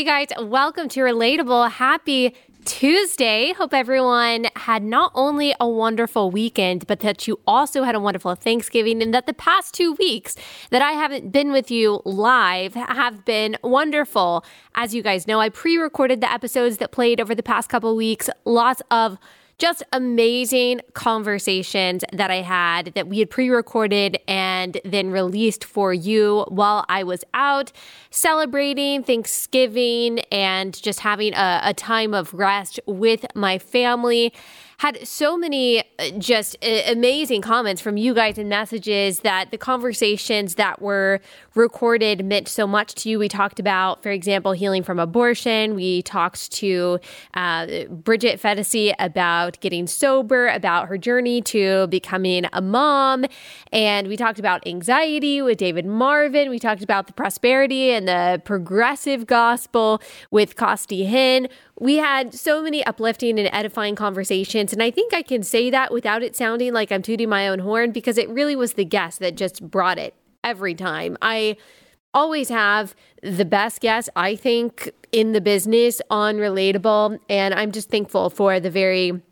Hey guys, welcome to Relatable. Happy Tuesday. Hope everyone had not only a wonderful weekend, but that you also had a wonderful Thanksgiving and that the past two weeks that I haven't been with you live have been wonderful. As you guys know, I pre recorded the episodes that played over the past couple weeks. Lots of just amazing conversations that I had that we had pre recorded and then released for you while I was out celebrating Thanksgiving and just having a, a time of rest with my family had so many uh, just uh, amazing comments from you guys and messages that the conversations that were recorded meant so much to you. We talked about, for example, healing from abortion. We talked to uh, Bridget Fedesi about getting sober, about her journey to becoming a mom. And we talked about anxiety with David Marvin. We talked about the prosperity and the progressive gospel with Costi Hinn we had so many uplifting and edifying conversations. And I think I can say that without it sounding like I'm tooting my own horn because it really was the guest that just brought it every time. I always have the best guests, I think, in the business on Relatable. And I'm just thankful for the very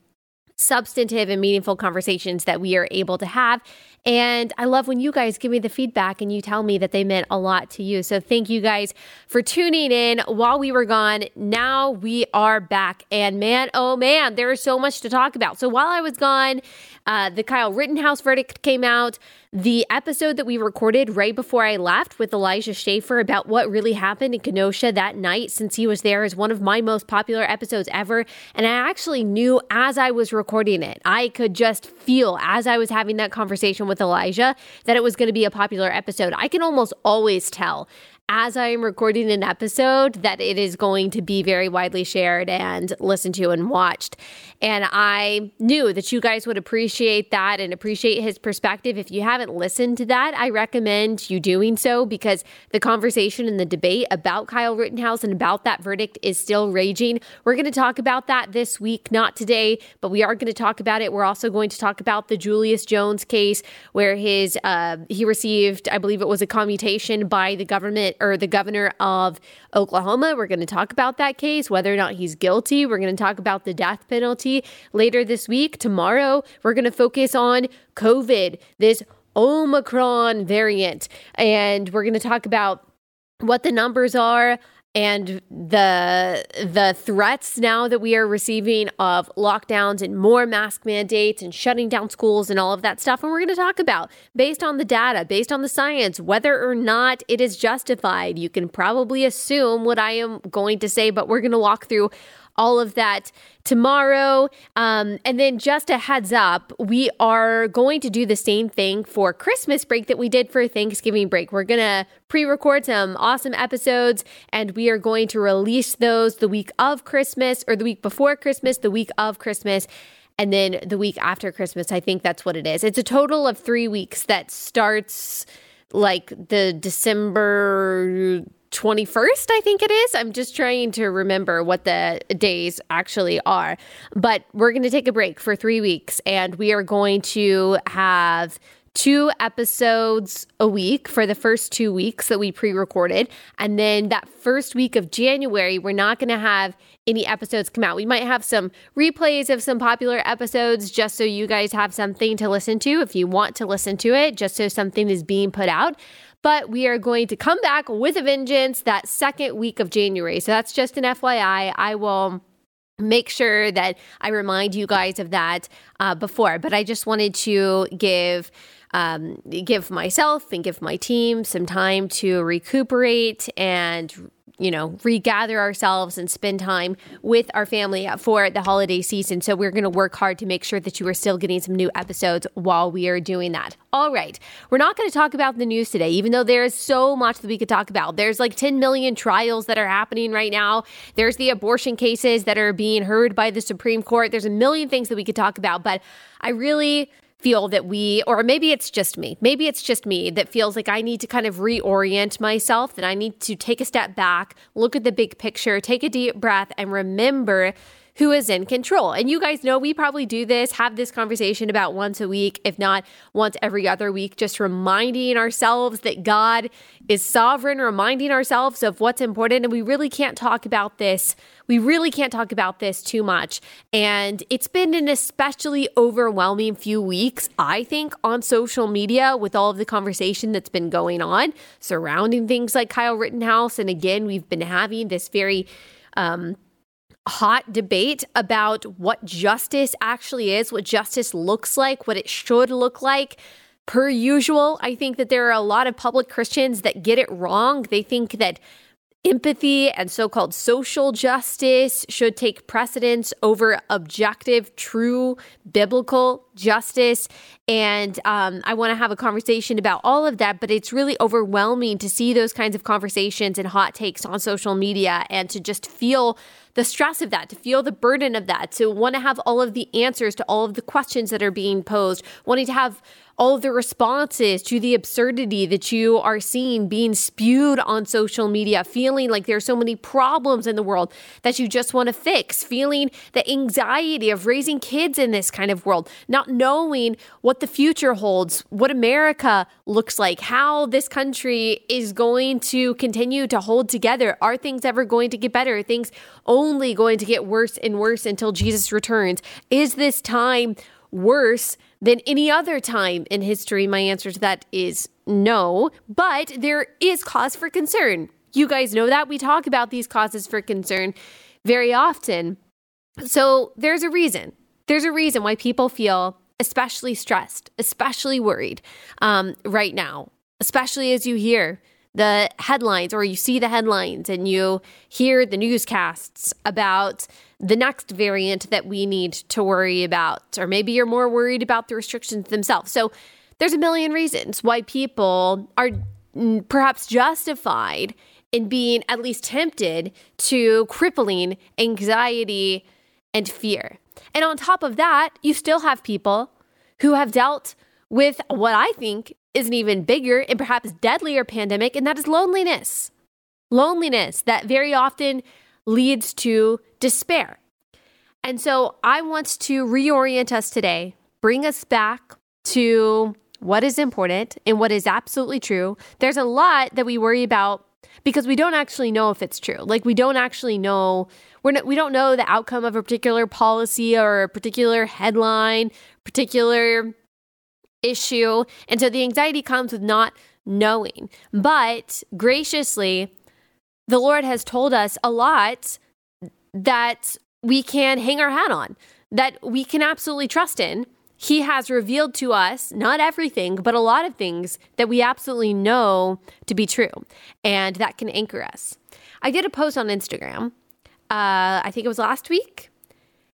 substantive and meaningful conversations that we are able to have. And I love when you guys give me the feedback and you tell me that they meant a lot to you. So thank you guys for tuning in while we were gone. Now we are back. And man, oh man, there is so much to talk about. So while I was gone, uh, the Kyle Rittenhouse verdict came out. The episode that we recorded right before I left with Elijah Schaffer about what really happened in Kenosha that night since he was there is one of my most popular episodes ever. And I actually knew as I was recording it, I could just feel as I was having that conversation with Elijah that it was going to be a popular episode. I can almost always tell as I am recording an episode that it is going to be very widely shared and listened to and watched. And I knew that you guys would appreciate that and appreciate his perspective. If you haven't listened to that, I recommend you doing so because the conversation and the debate about Kyle Rittenhouse and about that verdict is still raging. We're going to talk about that this week, not today, but we are going to talk about it. We're also going to talk about the Julius Jones case where his uh, he received, I believe it was a commutation by the government or the governor of Oklahoma. We're going to talk about that case, whether or not he's guilty. We're going to talk about the death penalty later this week. Tomorrow, we're going to focus on COVID, this Omicron variant, and we're going to talk about what the numbers are and the the threats now that we are receiving of lockdowns and more mask mandates and shutting down schools and all of that stuff. And we're going to talk about based on the data based on the science whether or not it is justified. You can probably assume what i am going to say but we're going to walk through all of that tomorrow. Um, and then just a heads up, we are going to do the same thing for Christmas break that we did for Thanksgiving break. We're going to pre record some awesome episodes and we are going to release those the week of Christmas or the week before Christmas, the week of Christmas and then the week after Christmas. I think that's what it is. It's a total of three weeks that starts like the December 21st, I think it is. I'm just trying to remember what the days actually are. But we're going to take a break for three weeks and we are going to have two episodes a week for the first two weeks that we pre recorded. And then that first week of January, we're not going to have any episodes come out. We might have some replays of some popular episodes just so you guys have something to listen to if you want to listen to it, just so something is being put out but we are going to come back with a vengeance that second week of January. So that's just an FYI. I will make sure that I remind you guys of that uh, before, but I just wanted to give um, give myself and give my team some time to recuperate and you know, regather ourselves and spend time with our family for the holiday season. So we're going to work hard to make sure that you are still getting some new episodes while we are doing that. All right. We're not going to talk about the news today, even though there is so much that we could talk about. There's like 10 million trials that are happening right now. There's the abortion cases that are being heard by the Supreme Court. There's a million things that we could talk about, but I really feel that we, or maybe it's just me, maybe it's just me that feels like I need to kind of reorient myself, that I need to take a step back, look at the big picture, take a deep breath, and remember who is in control. And you guys know we probably do this, have this conversation about once a week, if not once every other week, just reminding ourselves that God is sovereign, reminding ourselves of what's important. And we really can't talk about this. We really can't talk about this too much. And it's been an especially overwhelming few weeks, I think, on social media with all of the conversation that's been going on surrounding things like Kyle Rittenhouse. And again, we've been having this very, um, hot debate about what justice actually is, what justice looks like, what it should look like. Per usual, I think that there are a lot of public Christians that get it wrong. They think that empathy and so called social justice should take precedence over objective, true biblical justice. And um, I want to have a conversation about all of that, but it's really overwhelming to see those kinds of conversations and hot takes on social media and to just feel the stress of that, to feel the burden of that, to want to have all of the answers to all of the questions that are being posed, wanting to have all of the responses to the absurdity that you are seeing being spewed on social media, feeling like there's so many problems in the world that you just want to fix, feeling the anxiety of raising kids in this kind of world, not knowing what the future holds, what America looks like, how this country is going to continue to hold together. Are things ever going to get better? Are things only going to get worse and worse until Jesus returns? Is this time worse than any other time in history? My answer to that is no, but there is cause for concern. You guys know that. We talk about these causes for concern very often. So there's a reason. There's a reason why people feel especially stressed, especially worried um, right now, especially as you hear the headlines or you see the headlines and you hear the newscasts about the next variant that we need to worry about, or maybe you're more worried about the restrictions themselves. So there's a million reasons why people are perhaps justified in being at least tempted to crippling anxiety and fear. And on top of that, you still have people who have dealt with what I think is an even bigger and perhaps deadlier pandemic, and that is loneliness. Loneliness that very often leads to despair. And so I want to reorient us today, bring us back to what is important and what is absolutely true. There's a lot that we worry about because we don't actually know if it's true. Like we don't actually know we're not, we don't know the outcome of a particular policy or a particular headline, particular issue. And so the anxiety comes with not knowing. But graciously, the Lord has told us a lot that we can hang our hat on, that we can absolutely trust in. He has revealed to us not everything, but a lot of things that we absolutely know to be true, and that can anchor us. I did a post on Instagram, uh, I think it was last week,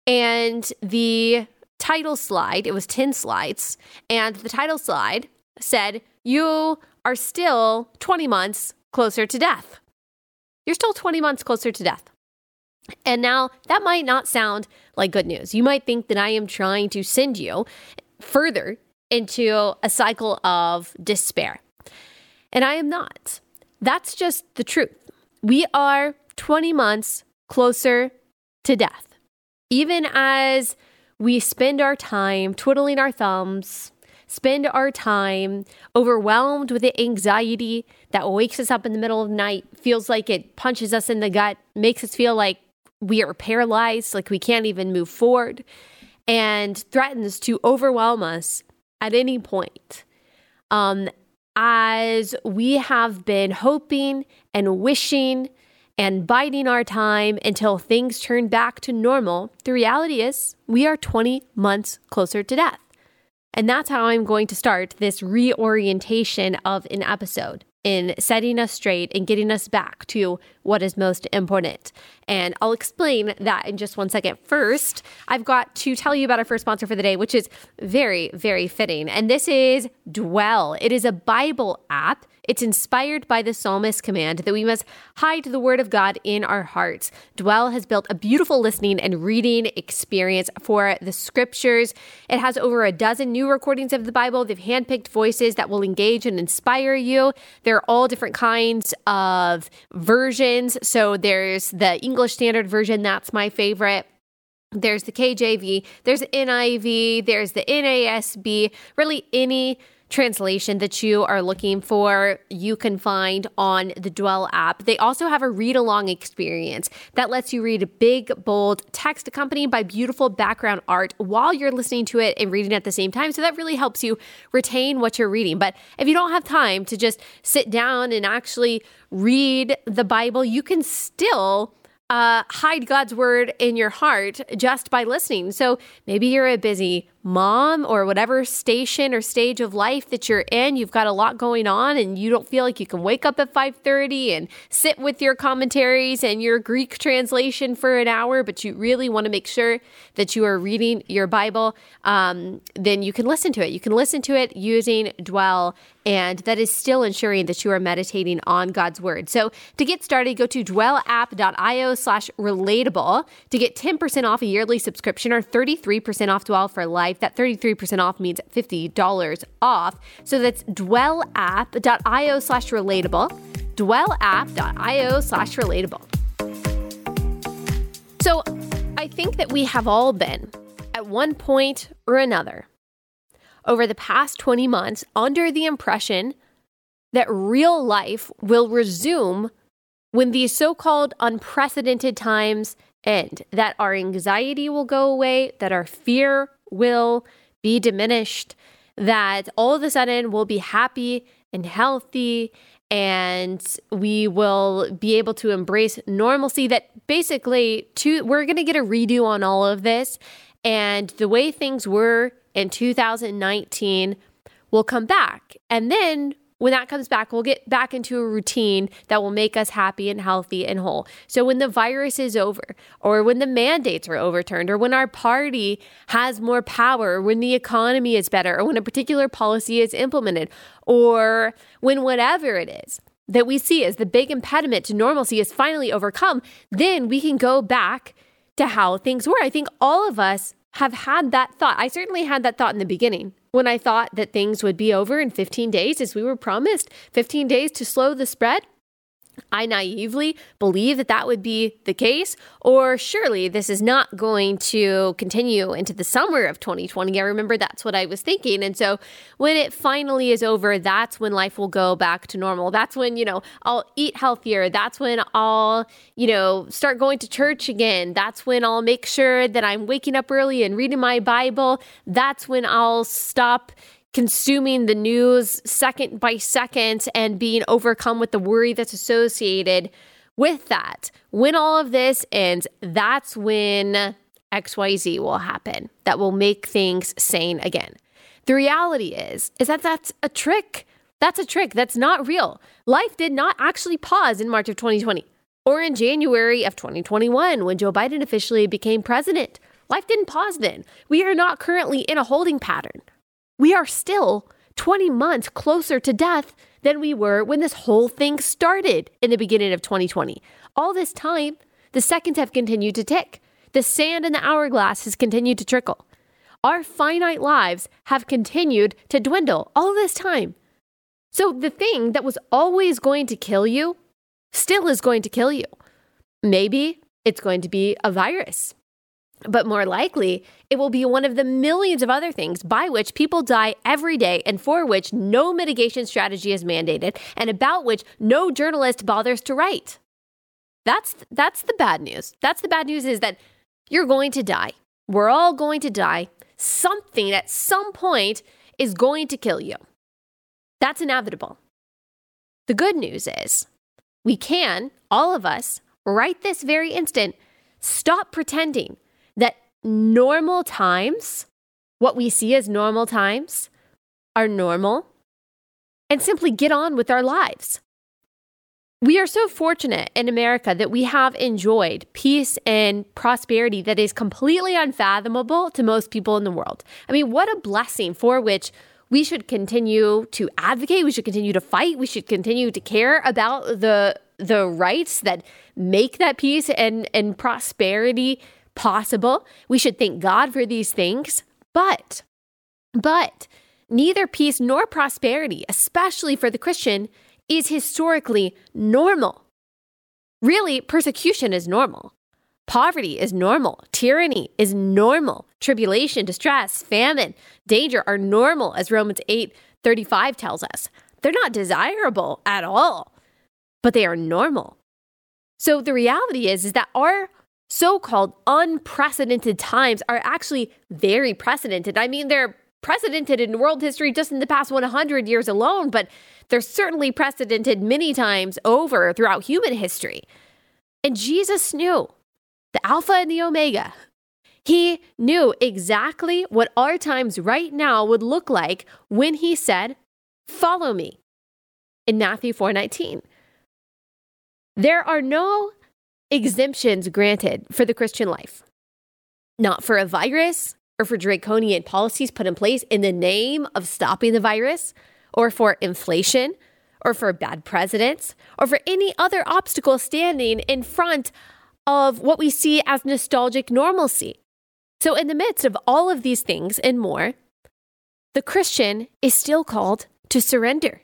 and the title slide, it was 10 slides, and the title slide said, You are still 20 months closer to death. You're still 20 months closer to death. And now that might not sound like good news. You might think that I am trying to send you further into a cycle of despair. And I am not. That's just the truth. We are 20 months closer to death. Even as we spend our time twiddling our thumbs, spend our time overwhelmed with the anxiety that wakes us up in the middle of the night, feels like it punches us in the gut, makes us feel like we are paralyzed, like we can't even move forward, and threatens to overwhelm us at any point. Um, as we have been hoping and wishing and biding our time until things turn back to normal, the reality is we are 20 months closer to death. And that's how I'm going to start this reorientation of an episode in setting us straight and getting us back to what is most important. And I'll explain that in just one second. First, I've got to tell you about our first sponsor for the day, which is very, very fitting. And this is Dwell. It is a Bible app it's inspired by the psalmist command that we must hide the word of God in our hearts. Dwell has built a beautiful listening and reading experience for the scriptures. It has over a dozen new recordings of the Bible. They've handpicked voices that will engage and inspire you. There are all different kinds of versions. So there's the English Standard Version, that's my favorite. There's the KJV, there's the NIV, there's the NASB, really any translation that you are looking for, you can find on the Dwell app. They also have a read along experience that lets you read big, bold text accompanied by beautiful background art while you're listening to it and reading at the same time. So that really helps you retain what you're reading. But if you don't have time to just sit down and actually read the Bible, you can still uh, hide God's word in your heart just by listening. So maybe you're a busy mom or whatever station or stage of life that you're in you've got a lot going on and you don't feel like you can wake up at 5:30 and sit with your commentaries and your Greek translation for an hour but you really want to make sure that you are reading your Bible um, then you can listen to it you can listen to it using dwell and that is still ensuring that you are meditating on God's word. So to get started, go to dwellapp.io slash relatable to get 10% off a yearly subscription or 33% off Dwell for life life. That 33% off means $50 off. So that's dwellapp.io slash relatable. Dwellapp.io slash relatable. So I think that we have all been, at one point or another, over the past 20 months under the impression that real life will resume when these so called unprecedented times end, that our anxiety will go away, that our fear will be diminished, that all of a sudden we'll be happy and healthy and we will be able to embrace normalcy that basically we're going to get a redo on all of this and the way things were in 2019 will come back. And then when that comes back, we'll get back into a routine that will make us happy and healthy and whole. So when the virus is over, or when the mandates are overturned, or when our party has more power, or when the economy is better, or when a particular policy is implemented, or when whatever it is that we see as the big impediment to normalcy is finally overcome, then we can go back to how things were. I think all of us have had that thought. I certainly had that thought in the beginning when I thought that things would be over in 15 days, as we were promised 15 days to slow the spread. I naively believe that that would be the case, or surely this is not going to continue into the summer of 2020. I remember that's what I was thinking. And so when it finally is over, that's when life will go back to normal. That's when, you know, I'll eat healthier. That's when I'll, you know, start going to church again. That's when I'll make sure that I'm waking up early and reading my Bible. That's when I'll stop consuming the news second by second and being overcome with the worry that's associated with that. When all of this ends, that's when XYZ will happen that will make things sane again. The reality is is that that's a trick. That's a trick. That's not real. Life did not actually pause in March of 2020 or in January of 2021 when Joe Biden officially became president. Life didn't pause then. We are not currently in a holding pattern we are still 20 months closer to death than we were when this whole thing started in the beginning of 2020. All this time, the seconds have continued to tick. The sand in the hourglass has continued to trickle. Our finite lives have continued to dwindle all this time. So the thing that was always going to kill you still is going to kill you. Maybe it's going to be a virus. But more likely, it will be one of the millions of other things by which people die every day and for which no mitigation strategy is mandated and about which no journalist bothers to write. That's that's the bad news. That's the bad news is that you're going to die. We're all going to die. Something at some point is going to kill you. That's inevitable. The good news is we can, all of us, right this very instant, stop pretending that normal times, what we see as normal times, are normal and simply get on with our lives. We are so fortunate in America that we have enjoyed peace and prosperity that is completely unfathomable to most people in the world. I mean, what a blessing for which we should continue to advocate, we should continue to fight, we should continue to care about the the rights that make that peace and and prosperity possible. We should thank God for these things. But, but neither peace nor prosperity, especially for the Christian, is historically normal. Really, persecution is normal. Poverty is normal. Tyranny is normal. Tribulation, distress, famine, danger are normal, as Romans 8 35 tells us. They're not desirable at all, but they are normal. So the reality is, is that our so-called unprecedented times are actually very precedented. I mean, they're precedented in world history just in the past 100 years alone, but they're certainly precedented many times over throughout human history. And Jesus knew the Alpha and the Omega. He knew exactly what our times right now would look like when he said, "Follow me." In Matthew 4:19. There are no exemptions granted for the Christian life. Not for a virus or for draconian policies put in place in the name of stopping the virus, or for inflation, or for bad presidents, or for any other obstacle standing in front of what we see as nostalgic normalcy. So, in the midst of all of these things and more, the Christian is still called to surrender,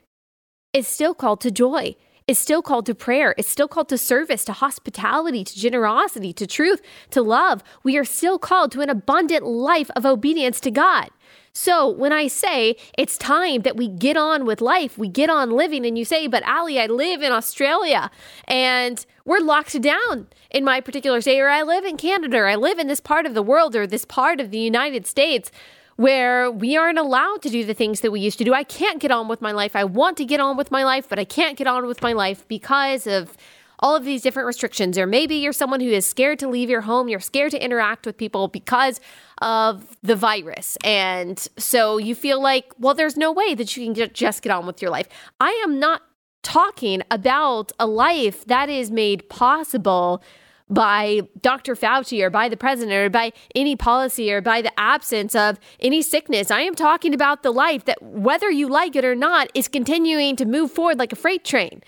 is still called to joy, is still called to prayer, is still called to service, to hospitality, to generosity, to truth, to love. We are still called to an abundant life of obedience to God. So when I say it's time that we get on with life, we get on living, and you say, but Allie, I live in Australia and we're locked down in my particular state, or I live in Canada, or I live in this part of the world, or this part of the United States where we aren't allowed to do the things that we used to do. I can't get on with my life. I want to get on with my life, but I can't get on with my life because of all of these different restrictions. Or maybe you're someone who is scared to leave your home, you're scared to interact with people because of the virus. And so you feel like, well, there's no way that you can just get on with your life. I am not talking about a life that is made possible by Dr. Fauci or by the president or by any policy or by the absence of any sickness. I am talking about the life that, whether you like it or not, is continuing to move forward like a freight train.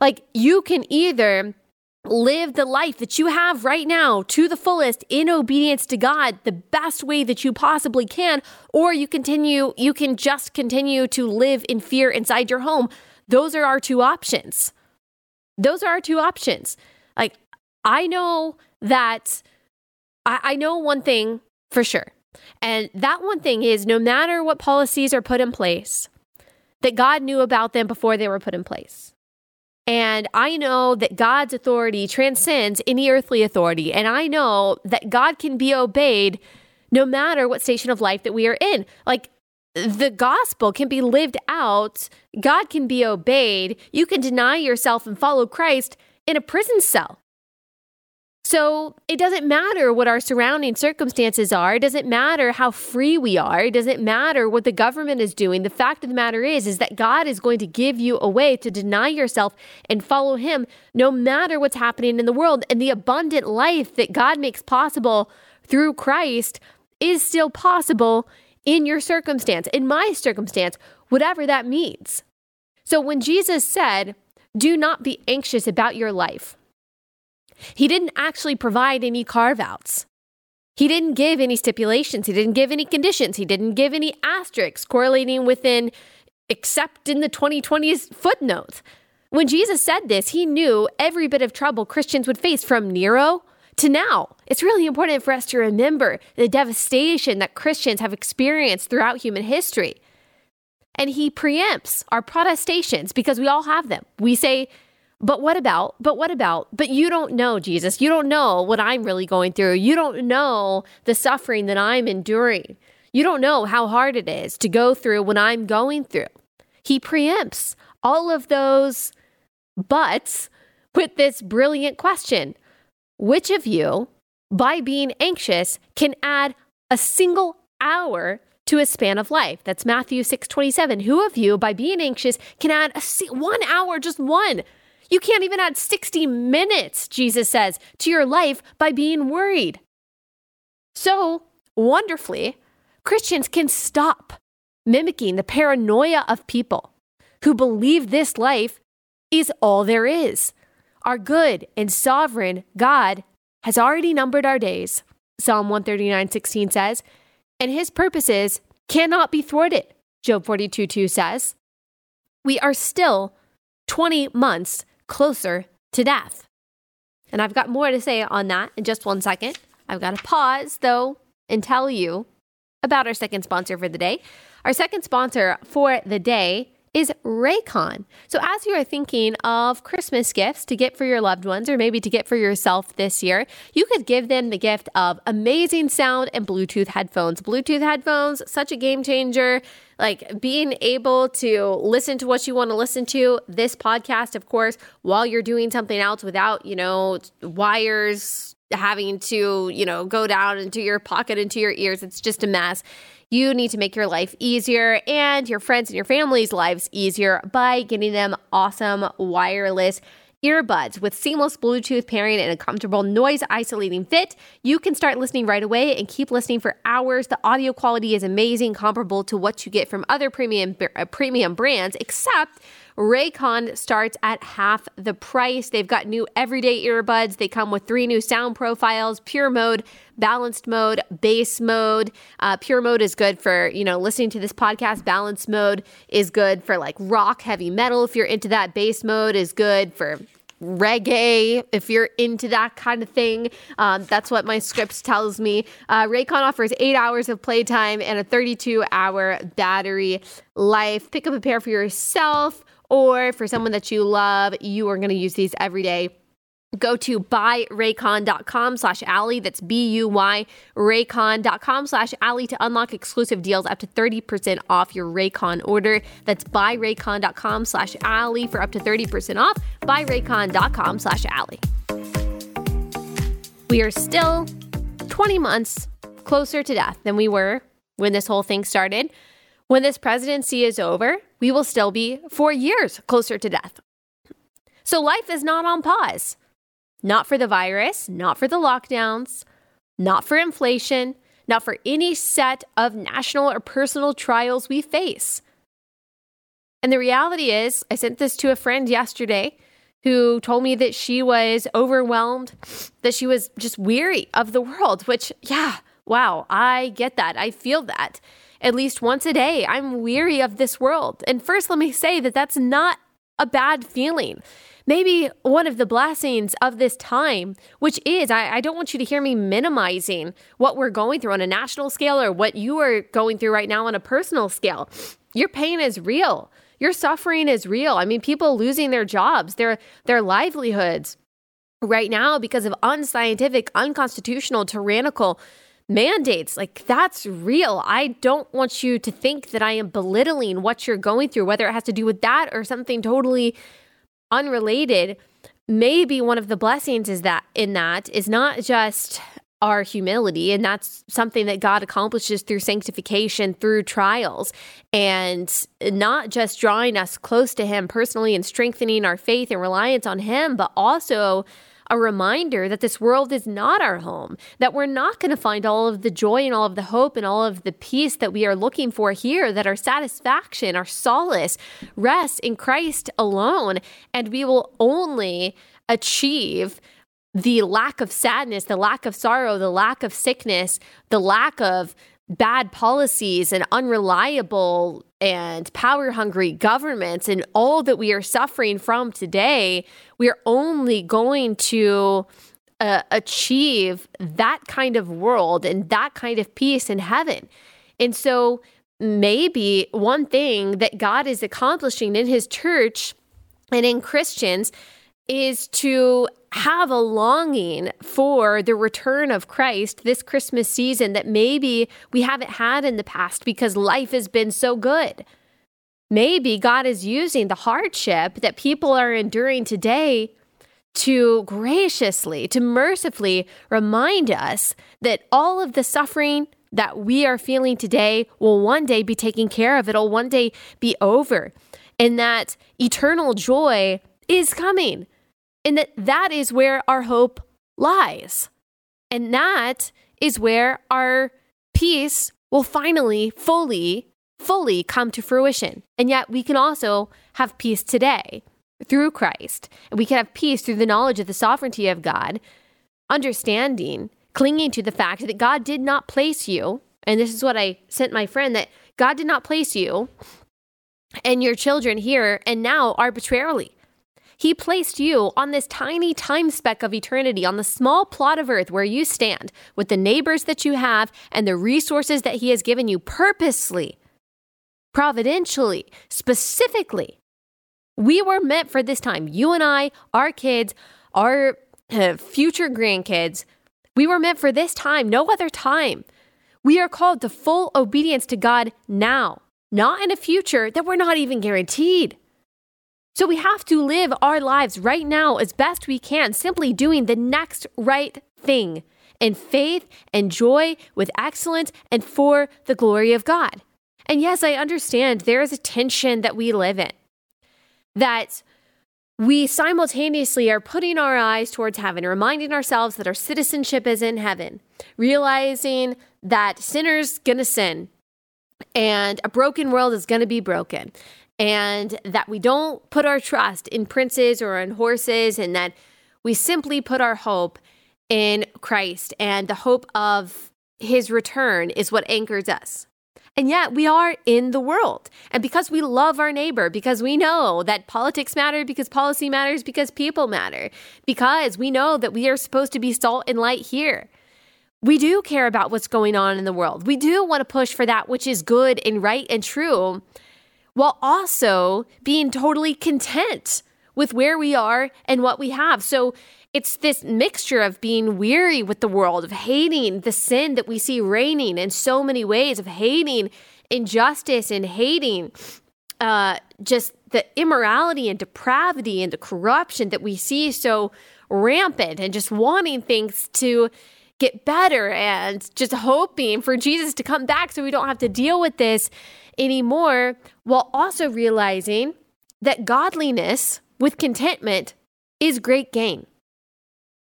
Like you can either live the life that you have right now to the fullest in obedience to God the best way that you possibly can or you continue you can just continue to live in fear inside your home those are our two options those are our two options like I know that I, I know one thing for sure. And that one thing is no matter what policies are put in place, that God knew about them before they were put in place. And I know that God's authority transcends any earthly authority. And I know that God can be obeyed no matter what station of life that we are in. Like the gospel can be lived out, God can be obeyed. You can deny yourself and follow Christ in a prison cell. So it doesn't matter what our surrounding circumstances are. It doesn't matter how free we are. It doesn't matter what the government is doing. The fact of the matter is, is that God is going to give you a way to deny yourself and follow Him no matter what's happening in the world. And the abundant life that God makes possible through Christ is still possible in your circumstance, in my circumstance, whatever that means. So when Jesus said, Do not be anxious about your life, he didn't actually provide any carve outs. He didn't give any stipulations. He didn't give any conditions. He didn't give any asterisks correlating within, except in the 2020's footnote. When Jesus said this, he knew every bit of trouble Christians would face from Nero to now. It's really important for us to remember the devastation that Christians have experienced throughout human history. And he preempts our protestations because we all have them. We say, but what about? But what about? But you don't know, Jesus. You don't know what I'm really going through. You don't know the suffering that I'm enduring. You don't know how hard it is to go through what I'm going through. He preempts all of those buts with this brilliant question Which of you, by being anxious, can add a single hour to a span of life. That's Matthew 6 27. Who of you, by being anxious, can add a, one hour, just one, you can't even add 60 minutes, Jesus says, to your life by being worried. So, wonderfully, Christians can stop mimicking the paranoia of people who believe this life is all there is. Our good and sovereign God has already numbered our days, Psalm 139 16 says, and his purposes cannot be thwarted, Job 42 2 says. We are still 20 months closer to death. And I've got more to say on that in just one second. I've got to pause, though, and tell you about our second sponsor for the day. Our second sponsor for the day is Raycon. So, as you are thinking of Christmas gifts to get for your loved ones or maybe to get for yourself this year, you could give them the gift of amazing sound and Bluetooth headphones. Bluetooth headphones, such a game changer. Like being able to listen to what you want to listen to, this podcast, of course, while you're doing something else without, you know, wires having to, you know, go down into your pocket, into your ears. It's just a mess. You need to make your life easier and your friends and your family's lives easier by getting them awesome wireless earbuds with seamless Bluetooth pairing and a comfortable noise isolating fit. You can start listening right away and keep listening for hours. The audio quality is amazing, comparable to what you get from other premium uh, premium brands, except Raycon starts at half the price. They've got new everyday earbuds. They come with three new sound profiles pure mode, balanced mode, bass mode. Uh, pure mode is good for, you know, listening to this podcast. Balanced mode is good for like rock, heavy metal. If you're into that, bass mode is good for reggae if you're into that kind of thing um, that's what my script tells me uh, raycon offers eight hours of playtime and a 32 hour battery life pick up a pair for yourself or for someone that you love, you are going to use these every day. Go to buyraycon.com slash Allie. That's B-U-Y raycon.com slash Allie to unlock exclusive deals up to 30% off your Raycon order. That's buyraycon.com slash Allie for up to 30% off. Buyraycon.com slash Allie. We are still 20 months closer to death than we were when this whole thing started. When this presidency is over, we will still be four years closer to death. So life is not on pause. Not for the virus, not for the lockdowns, not for inflation, not for any set of national or personal trials we face. And the reality is, I sent this to a friend yesterday who told me that she was overwhelmed, that she was just weary of the world, which, yeah, wow, I get that. I feel that at least once a day. I'm weary of this world. And first, let me say that that's not a bad feeling. Maybe one of the blessings of this time, which is, I, I, don't want you to hear me minimizing what we're going through on a national scale or what you are going through right now on a personal scale. Your pain is real. Your suffering is real. I mean, people losing their jobs, their their livelihoods right now because of unscientific, unconstitutional, tyrannical mandates. Like that's real. I don't want you to think that I am belittling what you're going through, whether it has to do with that or something totally unrelated. Maybe one of the blessings is that in that is not just our humility. And that's something that God accomplishes through sanctification, through trials, and not just drawing us close to Him personally and strengthening our faith and reliance on Him, but also a reminder that this world is not our home, that we're not going to find all of the joy and all of the hope and all of the peace that we are looking for here, that our satisfaction, our solace rests in Christ alone. And we will only achieve the lack of sadness, the lack of sorrow, the lack of sickness, the lack of bad policies and unreliable and power hungry governments and all that we are suffering from today, we are only going to uh, achieve that kind of world and that kind of peace in heaven. And so, maybe one thing that God is accomplishing in his church and in Christians is to have a longing for the return of Christ this Christmas season that maybe we haven't had in the past because life has been so good. Maybe God is using the hardship that people are enduring today to graciously, to mercifully remind us that all of the suffering that we are feeling today will one day be taken care of. It'll one day be over. And that eternal joy is coming and that that is where our hope lies. And that is where our peace will finally, fully, fully come to fruition. And yet we can also have peace today through Christ. And we can have peace through the knowledge of the sovereignty of God, understanding, clinging to the fact that God did not place you. And this is what I sent my friend that God did not place you and your children here and now arbitrarily. He placed you on this tiny time speck of eternity, on the small plot of earth where you stand, with the neighbors that you have and the resources that He has given you purposely, providentially, specifically. We were meant for this time. You and I, our kids, our uh, future grandkids, we were meant for this time, no other time. We are called to full obedience to God now, not in a future that we're not even guaranteed. So we have to live our lives right now as best we can, simply doing the next right thing in faith and joy with excellence and for the glory of God. And yes, I understand there is a tension that we live in that we simultaneously are putting our eyes towards heaven, reminding ourselves that our citizenship is in heaven, realizing that sinners gonna sin and a broken world is gonna be broken, and that we don't put our trust in princes or in horses, and that we simply put our hope in Christ, and the hope of his return is what anchors us. And yet we are in the world. And because we love our neighbor, because we know that politics matter, because policy matters, because people matter, because we know that we are supposed to be salt and light here. We do care about what's going on in the world. We do want to push for that which is good and right and true, while also being totally content with where we are and what we have. So it's this mixture of being weary with the world, of hating the sin that we see reigning in so many ways, of hating injustice and hating uh, just the immorality and depravity and the corruption that we see so rampant, and just wanting things to get better and just hoping for Jesus to come back so we don't have to deal with this anymore, while also realizing that godliness with contentment is great gain.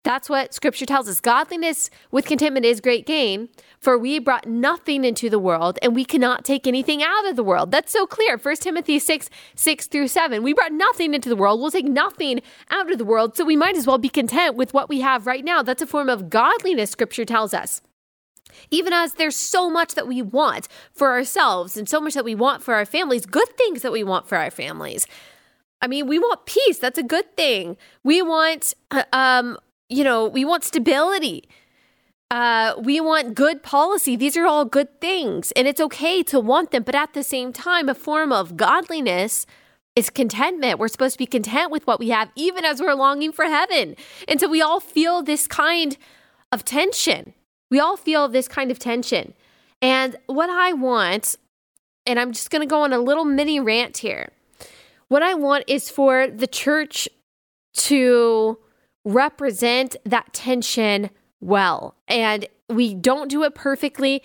That's what scripture tells us. Godliness with contentment is great gain, for we brought nothing into the world and we cannot take anything out of the world. That's so clear. 1 Timothy 6, 6 through 7. We brought nothing into the world. We'll take nothing out of the world. So we might as well be content with what we have right now. That's a form of godliness, scripture tells us. Even as there's so much that we want for ourselves and so much that we want for our families, good things that we want for our families. I mean, we want peace. That's a good thing. We want uh, um, you know, we want stability. Uh, we want good policy. These are all good things, and it's okay to want them. But at the same time, a form of godliness is contentment. We're supposed to be content with what we have, even as we're longing for heaven. And so we all feel this kind of tension. We all feel this kind of tension. And what I want, and I'm just going to go on a little mini rant here. What I want is for the church to represent that tension well. And we don't do it perfectly,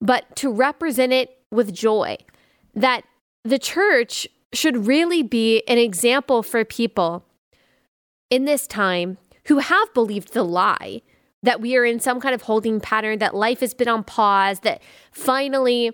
but to represent it with joy. That the church should really be an example for people in this time who have believed the lie that we are in some kind of holding pattern, that life has been on pause, that finally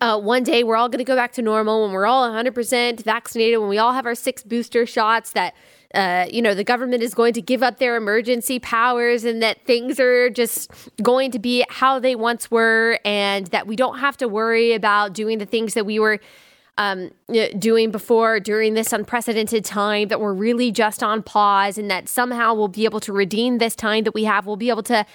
uh, one day we're all going to go back to normal when we're all 100% vaccinated, when we all have our six booster shots, that uh, you know, the government is going to give up their emergency powers and that things are just going to be how they once were, and that we don't have to worry about doing the things that we were um, doing before during this unprecedented time, that we're really just on pause, and that somehow we'll be able to redeem this time that we have. We'll be able to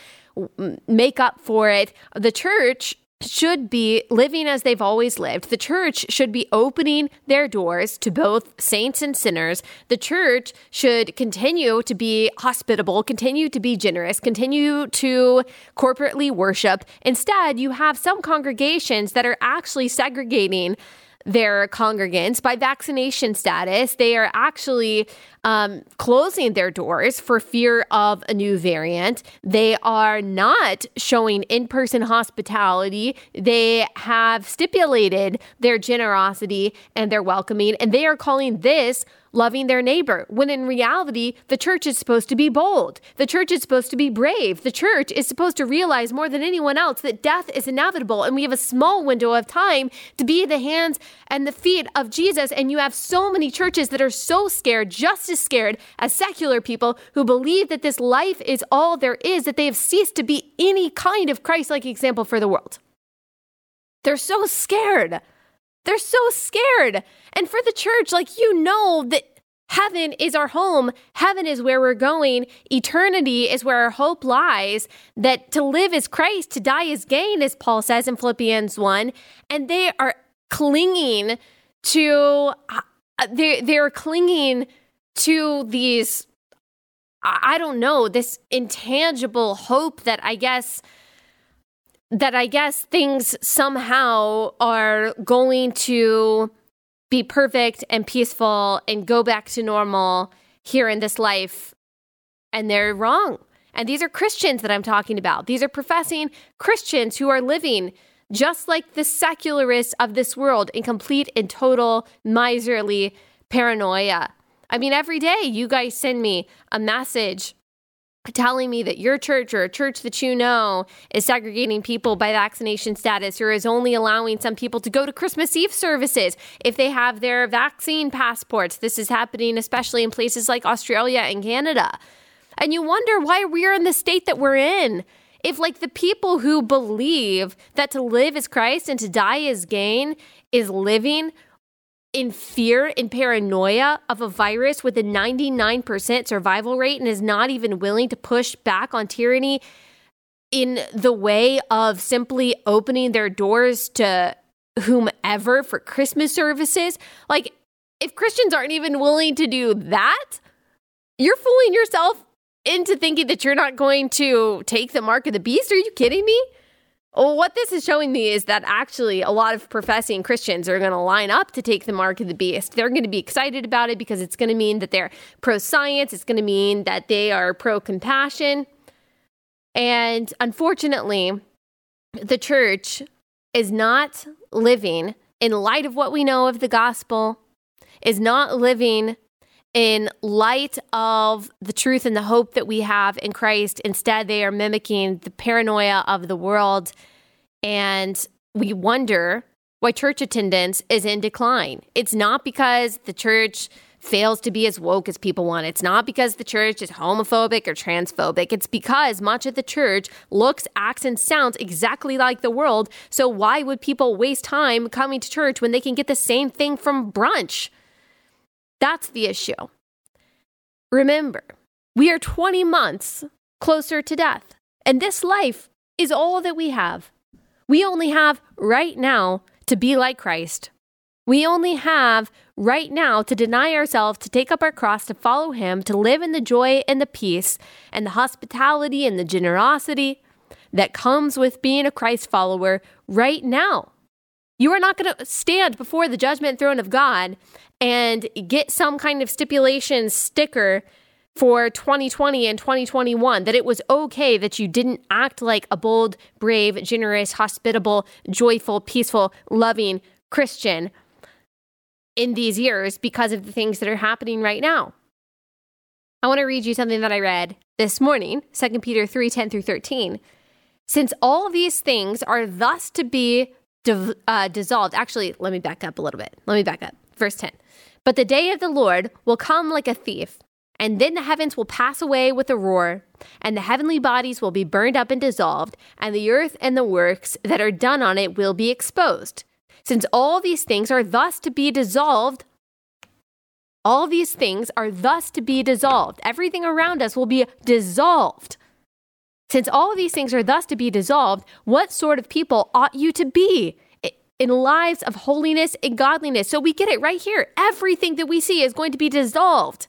make up for it. The church should be living as they've always lived. The church should be opening their doors to both saints and sinners. The church should continue to be hospitable, continue to be generous, continue to corporately worship. Instead, you have some congregations that are actually segregating their congregants by vaccination status. They are actually um, closing their doors for fear of a new variant. They are not showing in person hospitality. They have stipulated their generosity and their welcoming, and they are calling this loving their neighbor, when in reality, the church is supposed to be bold. The church is supposed to be brave. The church is supposed to realize more than anyone else that death is inevitable, and we have a small window of time to be the hands and the feet of Jesus. And you have so many churches that are so scared, just as scared as secular people who believe that this life is all there is, that they have ceased to be any kind of Christ like example for the world. They're so scared. They're so scared. And for the church, like, you know that Heaven is our home. Heaven is where we're going. Eternity is where our hope lies. That to live is Christ, to die is gain, as Paul says in Philippians 1. And they are clinging to, uh, they, they're clinging to these, I don't know, this intangible hope that I guess that I guess things somehow are going to be perfect and peaceful and go back to normal here in this life. And they're wrong. And these are Christians that I'm talking about. These are professing Christians who are living just like the secularists of this world in complete and total miserly paranoia. I mean, every day you guys send me a message telling me that your church or a church that you know is segregating people by vaccination status or is only allowing some people to go to Christmas Eve services if they have their vaccine passports. This is happening especially in places like Australia and Canada. And you wonder why we're in the state that we're in. If, like, the people who believe that to live is Christ and to die is gain is living in fear and paranoia of a virus with a 99% survival rate and is not even willing to push back on tyranny in the way of simply opening their doors to whomever for Christmas services. Like, if Christians aren't even willing to do that, you're fooling yourself into thinking that you're not going to take the mark of the beast. Are you kidding me? What this is showing me is that actually a lot of professing Christians are going to line up to take the mark of the beast. They're going to be excited about it because it's going to mean that they're pro science, it's going to mean that they are pro compassion. And unfortunately, the church is not living in light of what we know of the gospel, is not living in light of the truth and the hope that we have in Christ. Instead, they are mimicking the paranoia of the world. And we wonder why church attendance is in decline. It's not because the church fails to be as woke as people want. It's not because the church is homophobic or transphobic. It's because much of the church looks, acts, and sounds exactly like the world. So why would people waste time coming to church when they can get the same thing from brunch? That's the issue. Remember, we are 20 months closer to death, and this life is all that we have. We only have right now to be like Christ. We only have right now to deny ourselves, to take up our cross, to follow Him, to live in the joy and the peace and the hospitality and the generosity that comes with being a Christ follower right now. You are not going to stand before the judgment throne of God and get some kind of stipulation sticker for 2020 and 2021 that it was okay that you didn't act like a bold, brave, generous, hospitable, joyful, peaceful, loving Christian in these years because of the things that are happening right now. I want to read you something that I read this morning, 2 Peter 3 10 through 13. Since all these things are thus to be uh, dissolved, actually, let me back up a little bit. Let me back up. Verse 10. But the day of the Lord will come like a thief, and then the heavens will pass away with a roar, and the heavenly bodies will be burned up and dissolved, and the earth and the works that are done on it will be exposed. Since all these things are thus to be dissolved, all these things are thus to be dissolved. Everything around us will be dissolved. Since all of these things are thus to be dissolved, what sort of people ought you to be? in lives of holiness and godliness. So we get it right here. Everything that we see is going to be dissolved.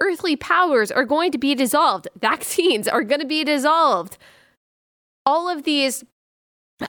Earthly powers are going to be dissolved. Vaccines are going to be dissolved. All of these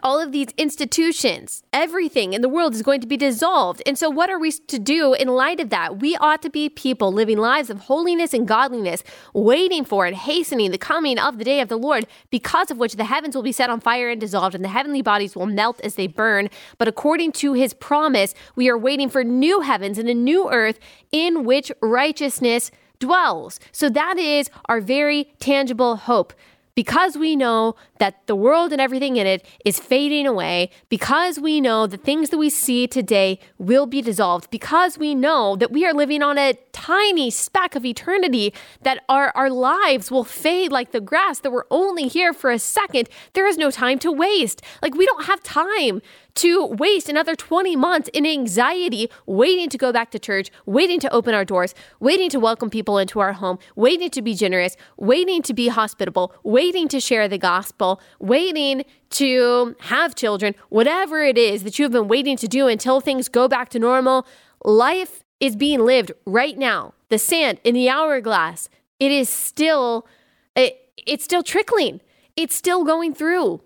all of these institutions, everything in the world is going to be dissolved. And so, what are we to do in light of that? We ought to be people living lives of holiness and godliness, waiting for and hastening the coming of the day of the Lord, because of which the heavens will be set on fire and dissolved, and the heavenly bodies will melt as they burn. But according to his promise, we are waiting for new heavens and a new earth in which righteousness dwells. So, that is our very tangible hope because we know that the world and everything in it is fading away, because we know the things that we see today will be dissolved, because we know that we are living on a tiny speck of eternity, that our, our lives will fade like the grass, that we're only here for a second, there is no time to waste. Like, we don't have time to waste another 20 months in anxiety, waiting to go back to church, waiting to open our doors, waiting to welcome people into our home, waiting to be generous, waiting to be hospitable, waiting to share the gospel, waiting to have children, whatever it is that you have been waiting to do until things go back to normal. Life is being lived right now. The sand in the hourglass, it is still it, it's still trickling. It's still going through.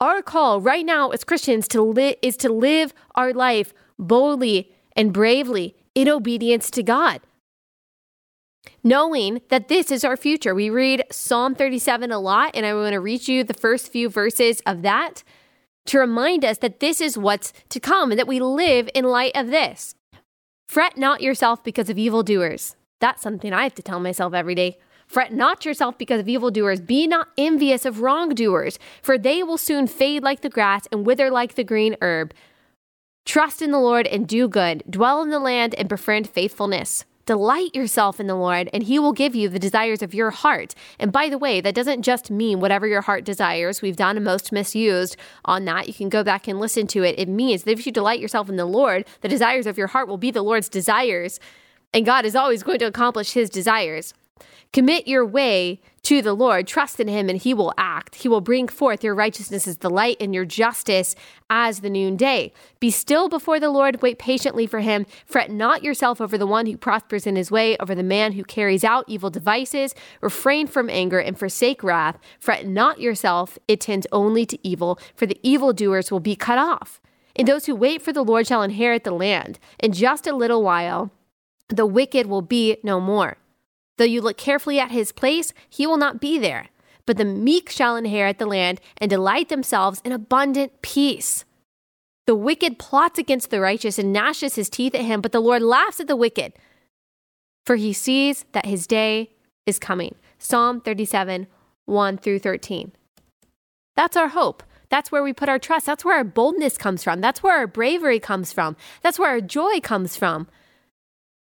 Our call right now as Christians to li- is to live our life boldly and bravely in obedience to God. Knowing that this is our future. We read Psalm 37 a lot, and I want to read you the first few verses of that to remind us that this is what's to come and that we live in light of this. Fret not yourself because of evildoers. That's something I have to tell myself every day. Fret not yourself because of evildoers. Be not envious of wrongdoers, for they will soon fade like the grass and wither like the green herb. Trust in the Lord and do good. Dwell in the land and befriend faithfulness. Delight yourself in the Lord, and He will give you the desires of your heart. And by the way, that doesn't just mean whatever your heart desires. We've done a most misused on that. You can go back and listen to it. It means that if you delight yourself in the Lord, the desires of your heart will be the Lord's desires. And God is always going to accomplish His desires. Commit your way to the Lord. Trust in him and he will act. He will bring forth your righteousness as the light and your justice as the noonday. Be still before the Lord. Wait patiently for him. Fret not yourself over the one who prospers in his way, over the man who carries out evil devices. Refrain from anger and forsake wrath. Fret not yourself. It tends only to evil, for the evildoers will be cut off. And those who wait for the Lord shall inherit the land. In just a little while, the wicked will be no more. Though you look carefully at his place, he will not be there. But the meek shall inherit the land and delight themselves in abundant peace. The wicked plots against the righteous and gnashes his teeth at him, but the Lord laughs at the wicked, for he sees that his day is coming. Psalm 37, 1 through 13. That's our hope. That's where we put our trust. That's where our boldness comes from. That's where our bravery comes from. That's where our joy comes from.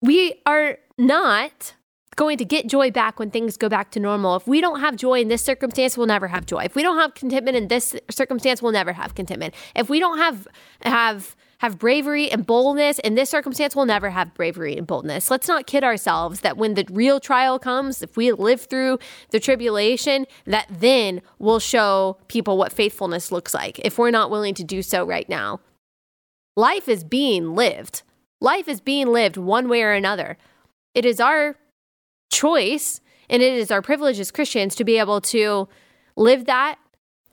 We are not going to get joy back when things go back to normal. If we don't have joy in this circumstance, we'll never have joy. If we don't have contentment in this circumstance, we'll never have contentment. If we don't have have have bravery and boldness in this circumstance, we'll never have bravery and boldness. Let's not kid ourselves that when the real trial comes, if we live through the tribulation, that then we'll show people what faithfulness looks like if we're not willing to do so right now. Life is being lived. Life is being lived one way or another. It is our choice and it is our privilege as Christians to be able to live that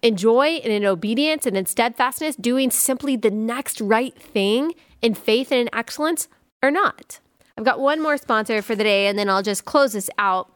in joy and in obedience and in steadfastness, doing simply the next right thing in faith and in excellence or not. I've got one more sponsor for the day and then I'll just close this out.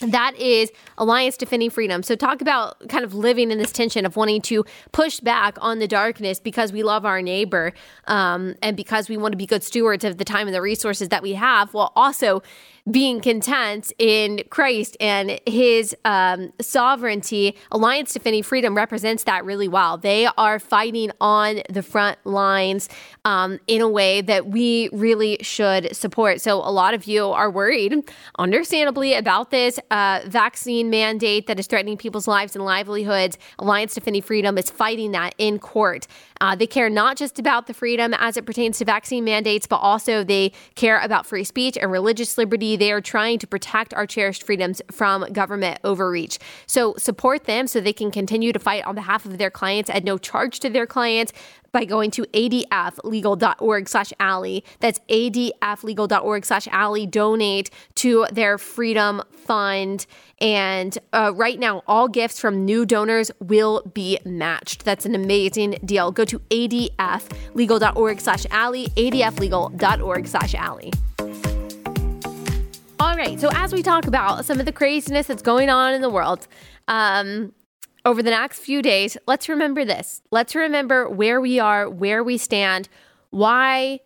That is Alliance Defending Freedom. So, talk about kind of living in this tension of wanting to push back on the darkness because we love our neighbor um, and because we want to be good stewards of the time and the resources that we have, while also being content in Christ and his um, sovereignty, Alliance Defending Freedom represents that really well. They are fighting on the front lines um, in a way that we really should support. So, a lot of you are worried, understandably, about this uh, vaccine mandate that is threatening people's lives and livelihoods. Alliance Defending Freedom is fighting that in court. Uh, they care not just about the freedom as it pertains to vaccine mandates, but also they care about free speech and religious liberty. They are trying to protect our cherished freedoms from government overreach. So support them so they can continue to fight on behalf of their clients at no charge to their clients by going to adflegal.org slash Allie. That's adflegal.org slash Allie. Donate to their Freedom Fund. And uh, right now, all gifts from new donors will be matched. That's an amazing deal. Go to adflegal.org slash Allie, adflegal.org slash Allie. All right. So, as we talk about some of the craziness that's going on in the world, um, over the next few days, let's remember this. Let's remember where we are, where we stand, why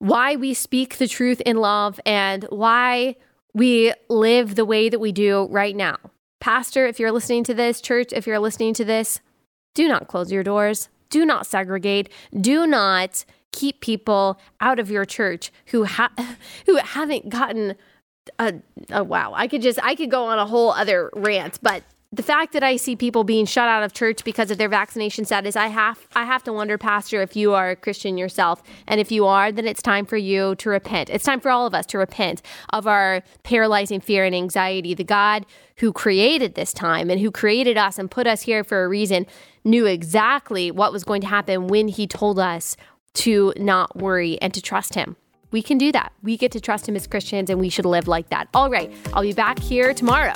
why we speak the truth in love and why we live the way that we do right now. Pastor, if you're listening to this, church, if you're listening to this, do not close your doors. Do not segregate. Do not keep people out of your church who ha- who haven't gotten a, a wow. I could just I could go on a whole other rant, but the fact that I see people being shut out of church because of their vaccination status, I have I have to wonder, Pastor, if you are a Christian yourself, and if you are, then it's time for you to repent. It's time for all of us to repent of our paralyzing fear and anxiety. The God who created this time and who created us and put us here for a reason knew exactly what was going to happen when He told us to not worry and to trust Him. We can do that. We get to trust Him as Christians, and we should live like that. All right, I'll be back here tomorrow.